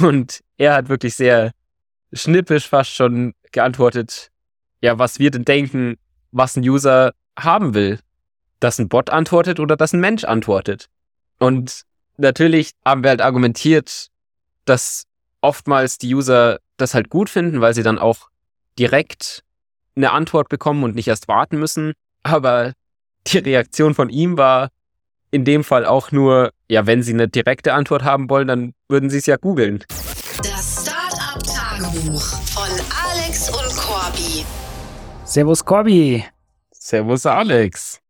Und er hat wirklich sehr schnippisch fast schon geantwortet, ja, was wir denn denken, was ein User haben will. Dass ein Bot antwortet oder dass ein Mensch antwortet. Und natürlich haben wir halt argumentiert, dass oftmals die User das halt gut finden, weil sie dann auch direkt eine Antwort bekommen und nicht erst warten müssen. Aber die Reaktion von ihm war in dem Fall auch nur, ja, wenn sie eine direkte Antwort haben wollen, dann würden sie es ja googeln. Das Startup Tagebuch von Alex und Corby. Servus Corby. Servus Alex.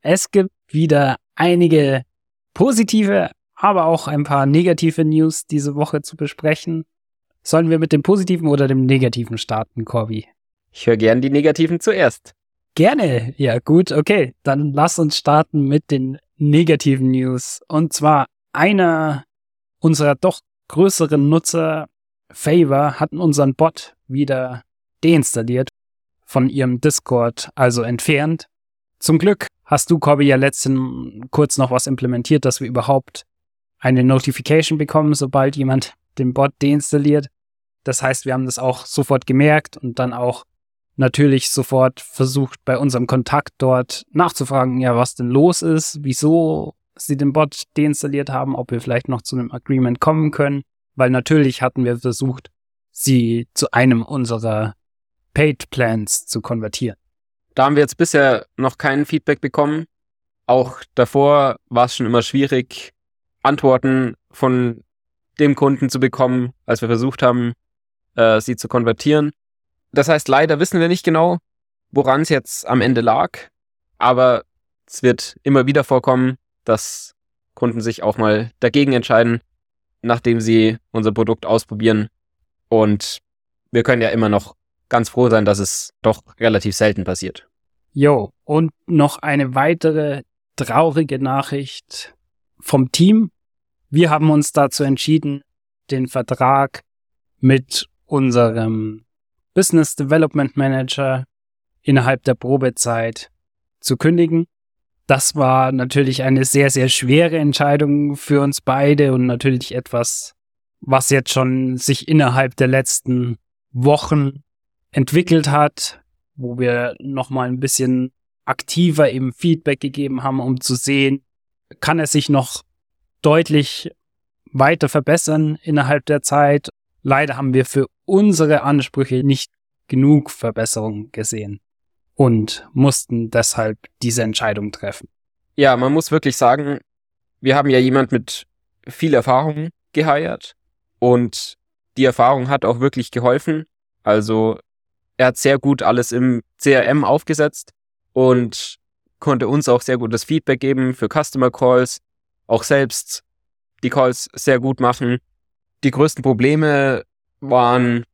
Es gibt wieder einige positive, aber auch ein paar negative News diese Woche zu besprechen. Sollen wir mit dem positiven oder dem negativen starten, Corby? Ich höre gern die negativen zuerst. Gerne. Ja, gut, okay. Dann lass uns starten mit den negativen News. Und zwar einer unserer doch größeren Nutzer, Favor, hatten unseren Bot wieder deinstalliert von ihrem Discord, also entfernt. Zum Glück hast du, Corby, ja letztens kurz noch was implementiert, dass wir überhaupt eine Notification bekommen, sobald jemand den Bot deinstalliert. Das heißt, wir haben das auch sofort gemerkt und dann auch natürlich sofort versucht, bei unserem Kontakt dort nachzufragen, ja, was denn los ist, wieso sie den Bot deinstalliert haben, ob wir vielleicht noch zu einem Agreement kommen können, weil natürlich hatten wir versucht, sie zu einem unserer Paid Plans zu konvertieren. Da haben wir jetzt bisher noch kein Feedback bekommen. Auch davor war es schon immer schwierig, Antworten von dem Kunden zu bekommen, als wir versucht haben, äh, sie zu konvertieren. Das heißt, leider wissen wir nicht genau, woran es jetzt am Ende lag, aber es wird immer wieder vorkommen, dass Kunden sich auch mal dagegen entscheiden, nachdem sie unser Produkt ausprobieren. Und wir können ja immer noch ganz froh sein, dass es doch relativ selten passiert. Jo, und noch eine weitere traurige Nachricht vom Team. Wir haben uns dazu entschieden, den Vertrag mit unserem Business Development Manager innerhalb der Probezeit zu kündigen. Das war natürlich eine sehr, sehr schwere Entscheidung für uns beide und natürlich etwas, was jetzt schon sich innerhalb der letzten Wochen entwickelt hat, wo wir nochmal ein bisschen aktiver eben Feedback gegeben haben, um zu sehen, kann er sich noch deutlich weiter verbessern innerhalb der Zeit. Leider haben wir für unsere Ansprüche nicht genug Verbesserung gesehen und mussten deshalb diese Entscheidung treffen. Ja, man muss wirklich sagen, wir haben ja jemand mit viel Erfahrung geheiert und die Erfahrung hat auch wirklich geholfen. Also er hat sehr gut alles im CRM aufgesetzt und konnte uns auch sehr gutes Feedback geben für Customer Calls, auch selbst die Calls sehr gut machen. Die größten Probleme waren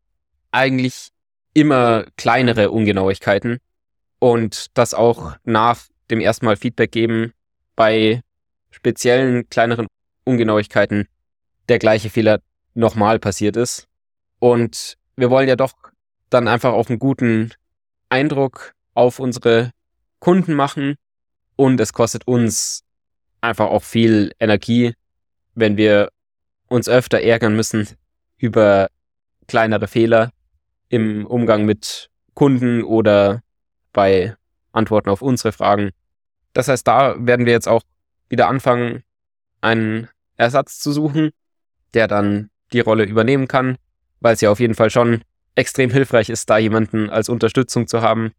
eigentlich immer kleinere Ungenauigkeiten und das auch nach dem ersten Mal Feedback geben bei speziellen kleineren Ungenauigkeiten der gleiche Fehler nochmal passiert ist. Und wir wollen ja doch dann einfach auch einen guten Eindruck auf unsere Kunden machen und es kostet uns einfach auch viel Energie, wenn wir uns öfter ärgern müssen über kleinere Fehler im Umgang mit Kunden oder bei Antworten auf unsere Fragen. Das heißt, da werden wir jetzt auch wieder anfangen, einen Ersatz zu suchen, der dann die Rolle übernehmen kann, weil es ja auf jeden Fall schon extrem hilfreich ist, da jemanden als Unterstützung zu haben,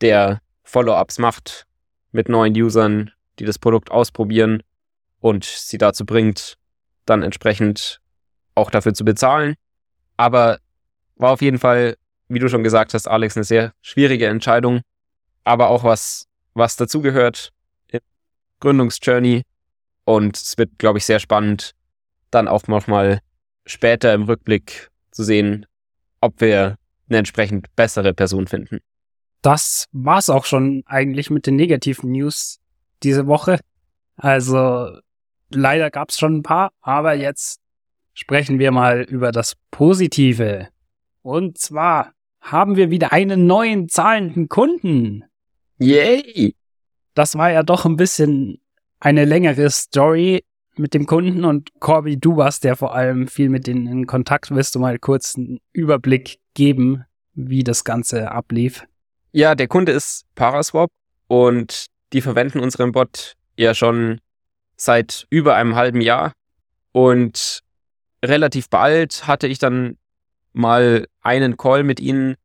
der Follow-ups macht mit neuen Usern, die das Produkt ausprobieren und sie dazu bringt, dann entsprechend auch dafür zu bezahlen. Aber war auf jeden Fall, wie du schon gesagt hast, Alex, eine sehr schwierige Entscheidung, aber auch was, was dazugehört Gründungsjourney. Und es wird, glaube ich, sehr spannend, dann auch nochmal später im Rückblick zu sehen, ob wir eine entsprechend bessere Person finden. Das war's auch schon eigentlich mit den negativen News diese Woche. Also leider gab's schon ein paar, aber jetzt sprechen wir mal über das Positive. Und zwar haben wir wieder einen neuen zahlenden Kunden. Yay! Das war ja doch ein bisschen eine längere Story. mit dem Kunden und Corby, du warst ja vor allem viel mit denen in Kontakt. Willst du mal kurz einen Überblick geben, wie das Ganze ablief? Ja, der Kunde ist Paraswap und die verwenden unseren Bot ja schon seit über einem halben Jahr. Und relativ bald hatte ich dann mal einen Call mit ihnen,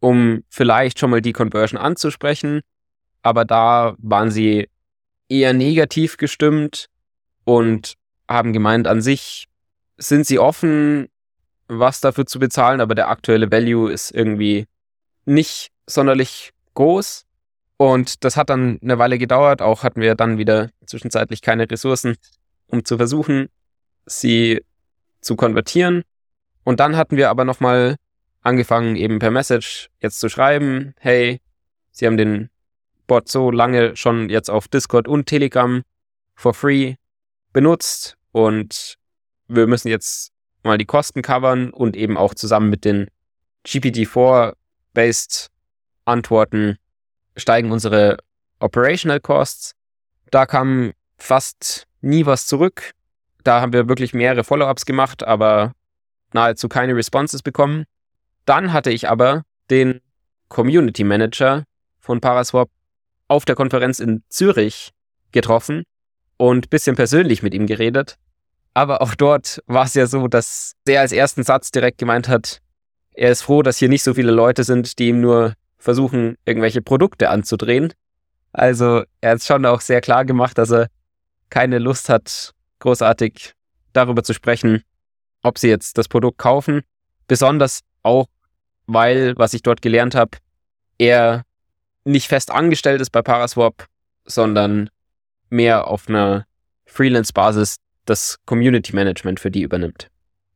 um vielleicht schon mal die Conversion anzusprechen. Aber da waren sie eher negativ gestimmt und haben gemeint, an sich sind sie offen, was dafür zu bezahlen, aber der aktuelle Value ist irgendwie nicht sonderlich groß. Und das hat dann eine Weile gedauert. Auch hatten wir dann wieder zwischenzeitlich keine Ressourcen, um zu versuchen, sie zu konvertieren. Und dann hatten wir aber nochmal angefangen, eben per Message jetzt zu schreiben, hey, Sie haben den Bot so lange schon jetzt auf Discord und Telegram for free benutzt und wir müssen jetzt mal die Kosten covern und eben auch zusammen mit den GPT-4-based Antworten steigen unsere Operational Costs. Da kam fast nie was zurück. Da haben wir wirklich mehrere Follow-ups gemacht, aber nahezu keine Responses bekommen. Dann hatte ich aber den Community Manager von Paraswap auf der Konferenz in Zürich getroffen und bisschen persönlich mit ihm geredet. Aber auch dort war es ja so, dass er als ersten Satz direkt gemeint hat, er ist froh, dass hier nicht so viele Leute sind, die ihm nur versuchen, irgendwelche Produkte anzudrehen. Also er hat schon auch sehr klar gemacht, dass er keine Lust hat, großartig darüber zu sprechen, ob sie jetzt das Produkt kaufen. Besonders auch, weil, was ich dort gelernt habe, er nicht fest angestellt ist bei Paraswap, sondern mehr auf einer Freelance-Basis das Community Management für die übernimmt.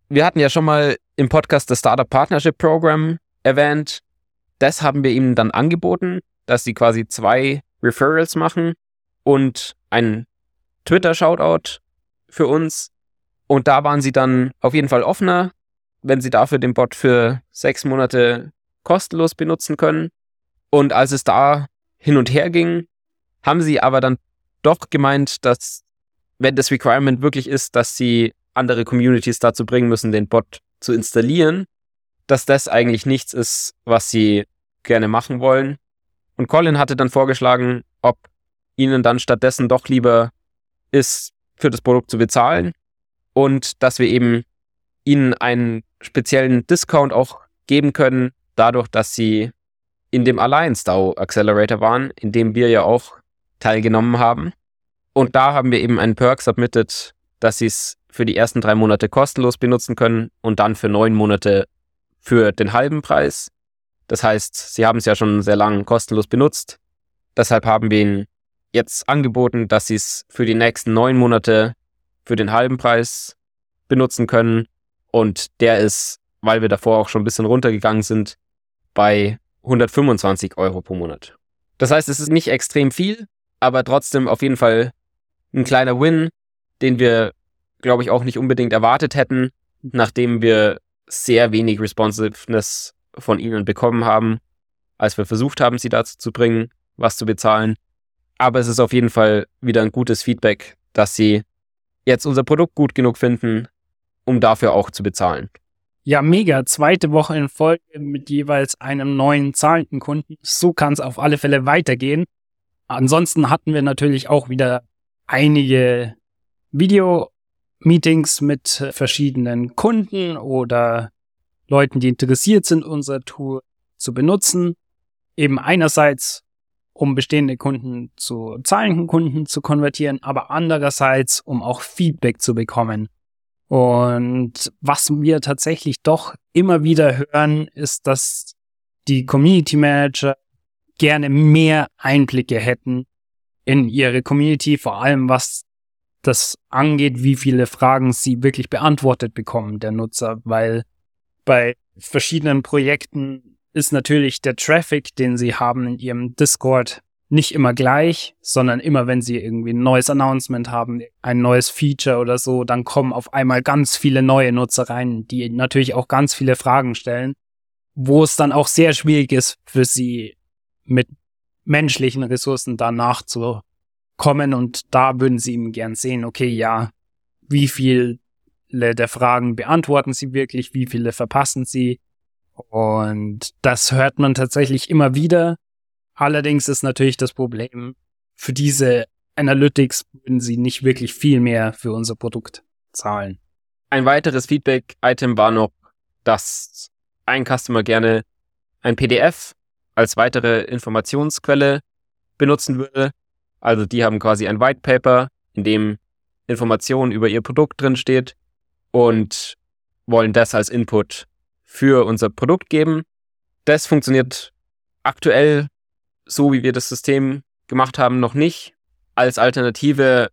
Wir hatten ja schon mal im Podcast das Startup Partnership Program erwähnt. Das haben wir ihnen dann angeboten, dass sie quasi zwei Referrals machen und ein Twitter-Shoutout für uns. Und da waren sie dann auf jeden Fall offener, wenn sie dafür den Bot für sechs Monate kostenlos benutzen können. Und als es da hin und her ging, haben sie aber dann doch gemeint, dass wenn das Requirement wirklich ist, dass sie andere Communities dazu bringen müssen, den Bot zu installieren, dass das eigentlich nichts ist, was sie gerne machen wollen. Und Colin hatte dann vorgeschlagen, ob ihnen dann stattdessen doch lieber ist, für das Produkt zu bezahlen und dass wir eben ihnen einen speziellen Discount auch geben können, dadurch, dass sie in dem Alliance DAO Accelerator waren, in dem wir ja auch teilgenommen haben. Und da haben wir eben einen Perk submitted, dass sie es für die ersten drei Monate kostenlos benutzen können und dann für neun Monate für den halben Preis. Das heißt, sie haben es ja schon sehr lange kostenlos benutzt. Deshalb haben wir ihnen jetzt angeboten, dass sie es für die nächsten neun Monate für den halben Preis benutzen können. Und der ist, weil wir davor auch schon ein bisschen runtergegangen sind, bei 125 Euro pro Monat. Das heißt, es ist nicht extrem viel, aber trotzdem auf jeden Fall ein kleiner Win, den wir, glaube ich, auch nicht unbedingt erwartet hätten, nachdem wir sehr wenig Responsiveness von ihnen bekommen haben, als wir versucht haben, sie dazu zu bringen, was zu bezahlen. Aber es ist auf jeden Fall wieder ein gutes Feedback, dass sie jetzt unser Produkt gut genug finden, um dafür auch zu bezahlen. Ja, mega. Zweite Woche in Folge mit jeweils einem neuen zahlenden Kunden. So kann es auf alle Fälle weitergehen. Ansonsten hatten wir natürlich auch wieder einige Video-Meetings mit verschiedenen Kunden oder Leuten, die interessiert sind, unser Tool zu benutzen. Eben einerseits, um bestehende Kunden zu zahlenden Kunden zu konvertieren, aber andererseits, um auch Feedback zu bekommen. Und was wir tatsächlich doch immer wieder hören, ist, dass die Community Manager gerne mehr Einblicke hätten in ihre Community, vor allem was das angeht, wie viele Fragen sie wirklich beantwortet bekommen, der Nutzer, weil bei verschiedenen Projekten ist natürlich der Traffic, den sie haben in ihrem Discord, nicht immer gleich, sondern immer, wenn sie irgendwie ein neues Announcement haben, ein neues Feature oder so, dann kommen auf einmal ganz viele neue Nutzer rein, die natürlich auch ganz viele Fragen stellen, wo es dann auch sehr schwierig ist für sie mit menschlichen Ressourcen danach zu kommen und da würden sie ihm gern sehen, okay, ja, wie viele der Fragen beantworten sie wirklich, wie viele verpassen sie. Und das hört man tatsächlich immer wieder. Allerdings ist natürlich das Problem, für diese Analytics würden sie nicht wirklich viel mehr für unser Produkt zahlen. Ein weiteres Feedback-Item war noch, dass ein Customer gerne ein PDF als weitere Informationsquelle benutzen würde. Also die haben quasi ein White Paper, in dem Informationen über ihr Produkt drin steht und wollen das als Input für unser Produkt geben. Das funktioniert aktuell so, wie wir das System gemacht haben, noch nicht. Als Alternative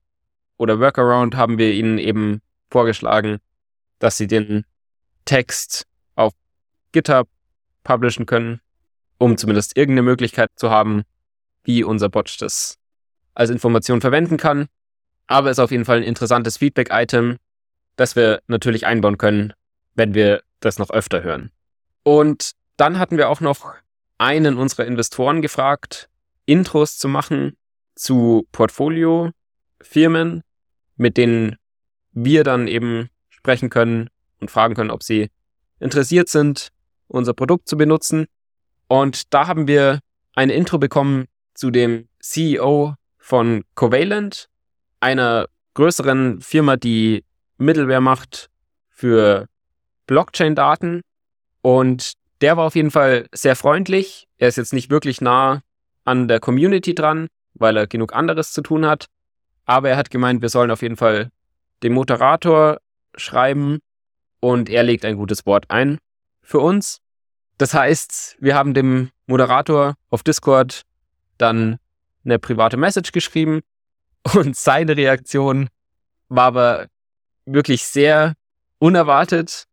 oder Workaround haben wir ihnen eben vorgeschlagen, dass sie den Text auf GitHub publishen können, um zumindest irgendeine Möglichkeit zu haben, wie unser Bot das als Information verwenden kann. Aber ist auf jeden Fall ein interessantes Feedback-Item, das wir natürlich einbauen können, wenn wir das noch öfter hören. Und dann hatten wir auch noch einen unserer Investoren gefragt, Intros zu machen zu Portfolio-Firmen, mit denen wir dann eben sprechen können und fragen können, ob sie interessiert sind, unser Produkt zu benutzen. Und da haben wir eine Intro bekommen zu dem CEO von Covalent, einer größeren Firma, die Middleware macht für Blockchain-Daten. Und der war auf jeden Fall sehr freundlich. Er ist jetzt nicht wirklich nah an der Community dran, weil er genug anderes zu tun hat. Aber er hat gemeint, wir sollen auf jeden Fall dem Moderator schreiben und er legt ein gutes Wort ein für uns. Das heißt, wir haben dem Moderator auf Discord dann eine private Message geschrieben und seine Reaktion war aber wirklich sehr unerwartet,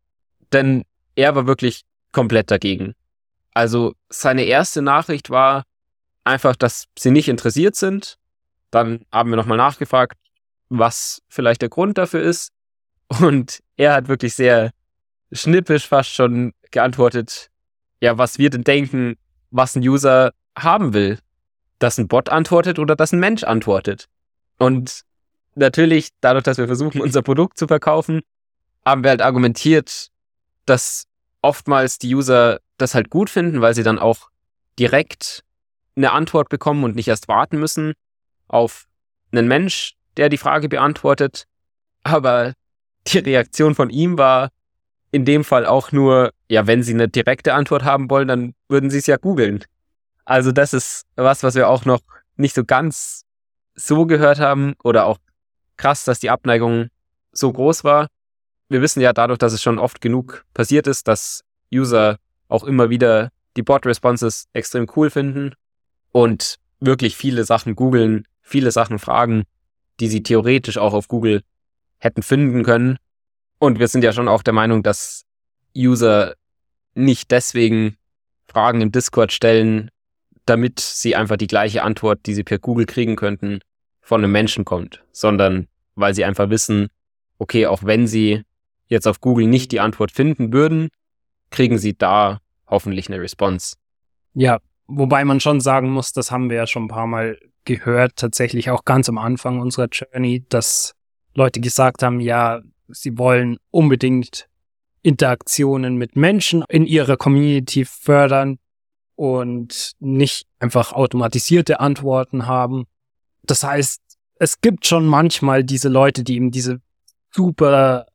denn er war wirklich komplett dagegen. Also seine erste Nachricht war einfach, dass sie nicht interessiert sind. Dann haben wir nochmal nachgefragt, was vielleicht der Grund dafür ist. Und er hat wirklich sehr schnippisch fast schon geantwortet, ja, was wir denn denken, was ein User haben will. Dass ein Bot antwortet oder dass ein Mensch antwortet. Und natürlich, dadurch, dass wir versuchen, unser Produkt zu verkaufen, haben wir halt argumentiert, dass oftmals die User das halt gut finden, weil sie dann auch direkt eine Antwort bekommen und nicht erst warten müssen auf einen Mensch, der die Frage beantwortet. Aber die Reaktion von ihm war in dem Fall auch nur, ja, wenn sie eine direkte Antwort haben wollen, dann würden sie es ja googeln. Also das ist was, was wir auch noch nicht so ganz so gehört haben oder auch krass, dass die Abneigung so groß war. Wir wissen ja dadurch, dass es schon oft genug passiert ist, dass User auch immer wieder die Bot-Responses extrem cool finden und wirklich viele Sachen googeln, viele Sachen fragen, die sie theoretisch auch auf Google hätten finden können. Und wir sind ja schon auch der Meinung, dass User nicht deswegen Fragen im Discord stellen, damit sie einfach die gleiche Antwort, die sie per Google kriegen könnten, von einem Menschen kommt, sondern weil sie einfach wissen, okay, auch wenn sie jetzt auf Google nicht die Antwort finden würden, kriegen sie da hoffentlich eine Response. Ja, wobei man schon sagen muss, das haben wir ja schon ein paar Mal gehört, tatsächlich auch ganz am Anfang unserer Journey, dass Leute gesagt haben, ja, sie wollen unbedingt Interaktionen mit Menschen in ihrer Community fördern und nicht einfach automatisierte Antworten haben. Das heißt, es gibt schon manchmal diese Leute, die eben diese super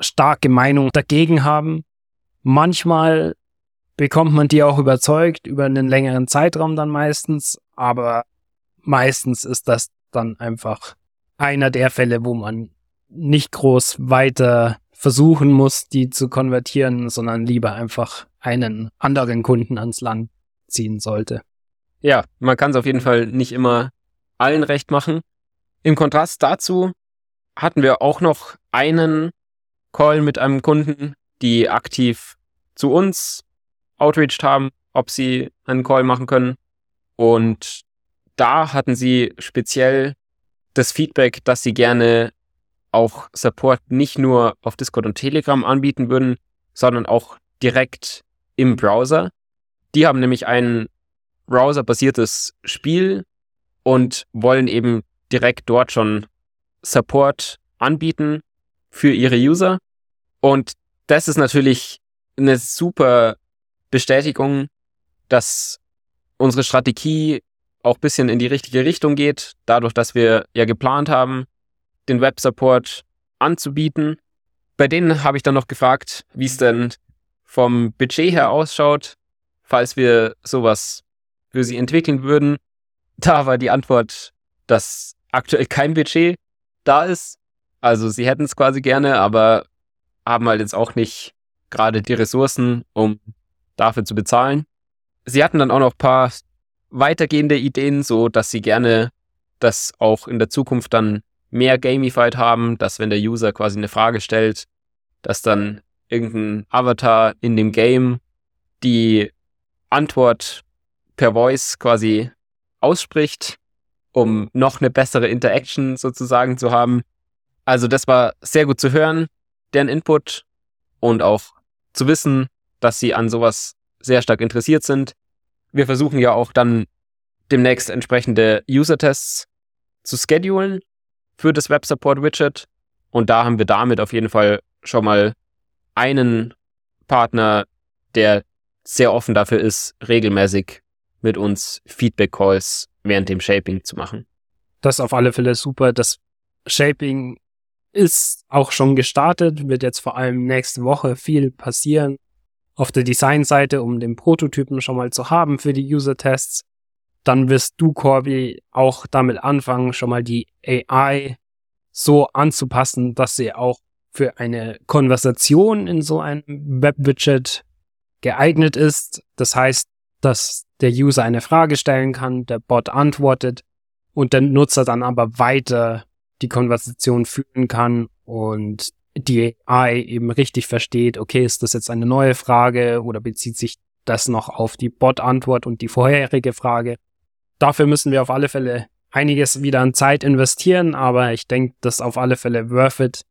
starke Meinung dagegen haben. Manchmal bekommt man die auch überzeugt über einen längeren Zeitraum dann meistens, aber meistens ist das dann einfach einer der Fälle, wo man nicht groß weiter versuchen muss, die zu konvertieren, sondern lieber einfach einen anderen Kunden ans Land ziehen sollte. Ja, man kann es auf jeden Fall nicht immer allen recht machen. Im Kontrast dazu hatten wir auch noch einen Call mit einem Kunden, die aktiv zu uns outreached haben, ob sie einen Call machen können. Und da hatten sie speziell das Feedback, dass sie gerne auch Support nicht nur auf Discord und Telegram anbieten würden, sondern auch direkt im Browser. Die haben nämlich ein browserbasiertes Spiel und wollen eben direkt dort schon Support anbieten für ihre User. Und das ist natürlich eine super Bestätigung, dass unsere Strategie auch bisschen in die richtige Richtung geht, dadurch, dass wir ja geplant haben, den Web-Support anzubieten. Bei denen habe ich dann noch gefragt, wie es denn vom Budget her ausschaut, falls wir sowas für sie entwickeln würden. Da war die Antwort, dass aktuell kein Budget da ist. Also sie hätten es quasi gerne, aber haben halt jetzt auch nicht gerade die Ressourcen, um dafür zu bezahlen. Sie hatten dann auch noch ein paar weitergehende Ideen, so dass sie gerne das auch in der Zukunft dann mehr gamified haben, dass wenn der User quasi eine Frage stellt, dass dann irgendein Avatar in dem Game die Antwort per Voice quasi ausspricht, um noch eine bessere Interaction sozusagen zu haben. Also das war sehr gut zu hören, deren Input und auch zu wissen, dass sie an sowas sehr stark interessiert sind. Wir versuchen ja auch dann demnächst entsprechende User-Tests zu schedulen für das Web Support Widget. Und da haben wir damit auf jeden Fall schon mal einen Partner, der sehr offen dafür ist, regelmäßig mit uns Feedback-Calls während dem Shaping zu machen. Das ist auf alle Fälle super. Das Shaping ist auch schon gestartet, wird jetzt vor allem nächste Woche viel passieren auf der Designseite, um den Prototypen schon mal zu haben für die User-Tests dann wirst du, Corby, auch damit anfangen, schon mal die AI so anzupassen, dass sie auch für eine Konversation in so einem Web-Widget geeignet ist. Das heißt, dass der User eine Frage stellen kann, der Bot antwortet und der Nutzer dann aber weiter die Konversation führen kann und die AI eben richtig versteht, okay, ist das jetzt eine neue Frage oder bezieht sich das noch auf die Bot-Antwort und die vorherige Frage? Dafür müssen wir auf alle Fälle einiges wieder an Zeit investieren, aber ich denke, das auf alle Fälle worth it,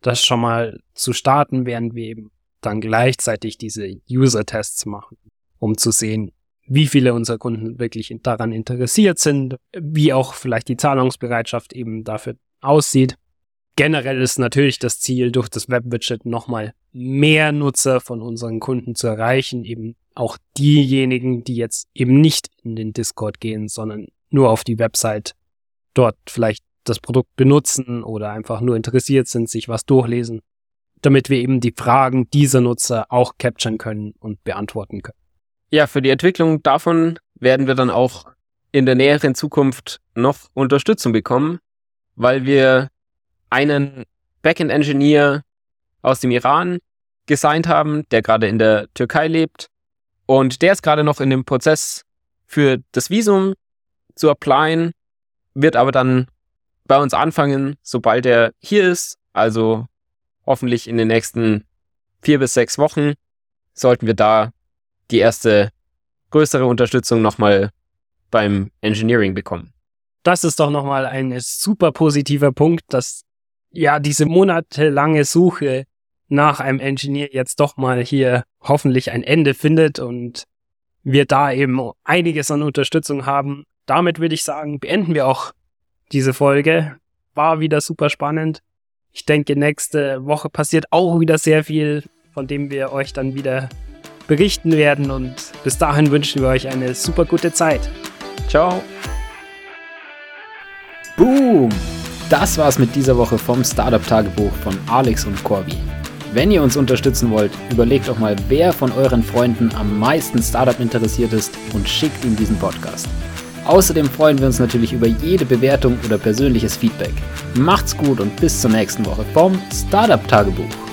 das schon mal zu starten, während wir eben dann gleichzeitig diese User-Tests machen, um zu sehen, wie viele unserer Kunden wirklich daran interessiert sind, wie auch vielleicht die Zahlungsbereitschaft eben dafür aussieht. Generell ist natürlich das Ziel, durch das Web-Widget nochmal mehr Nutzer von unseren Kunden zu erreichen, eben auch diejenigen, die jetzt eben nicht in den Discord gehen, sondern nur auf die Website dort vielleicht das Produkt benutzen oder einfach nur interessiert sind, sich was durchlesen, damit wir eben die Fragen dieser Nutzer auch capturen können und beantworten können. Ja, für die Entwicklung davon werden wir dann auch in der näheren Zukunft noch Unterstützung bekommen, weil wir einen Backend-Engineer aus dem Iran gesigned haben, der gerade in der Türkei lebt und der ist gerade noch in dem Prozess für das Visum zu applyen, wird aber dann bei uns anfangen, sobald er hier ist. Also hoffentlich in den nächsten vier bis sechs Wochen sollten wir da die erste größere Unterstützung nochmal beim Engineering bekommen. Das ist doch nochmal ein super positiver Punkt, dass ja diese monatelange Suche nach einem Engineer jetzt doch mal hier hoffentlich ein Ende findet und wir da eben einiges an Unterstützung haben. Damit würde ich sagen, beenden wir auch diese Folge. War wieder super spannend. Ich denke, nächste Woche passiert auch wieder sehr viel, von dem wir euch dann wieder berichten werden. Und bis dahin wünschen wir euch eine super gute Zeit. Ciao. Boom! Das war's mit dieser Woche vom Startup-Tagebuch von Alex und Corby. Wenn ihr uns unterstützen wollt, überlegt doch mal, wer von euren Freunden am meisten Startup interessiert ist und schickt ihm diesen Podcast. Außerdem freuen wir uns natürlich über jede Bewertung oder persönliches Feedback. Macht's gut und bis zur nächsten Woche vom Startup Tagebuch.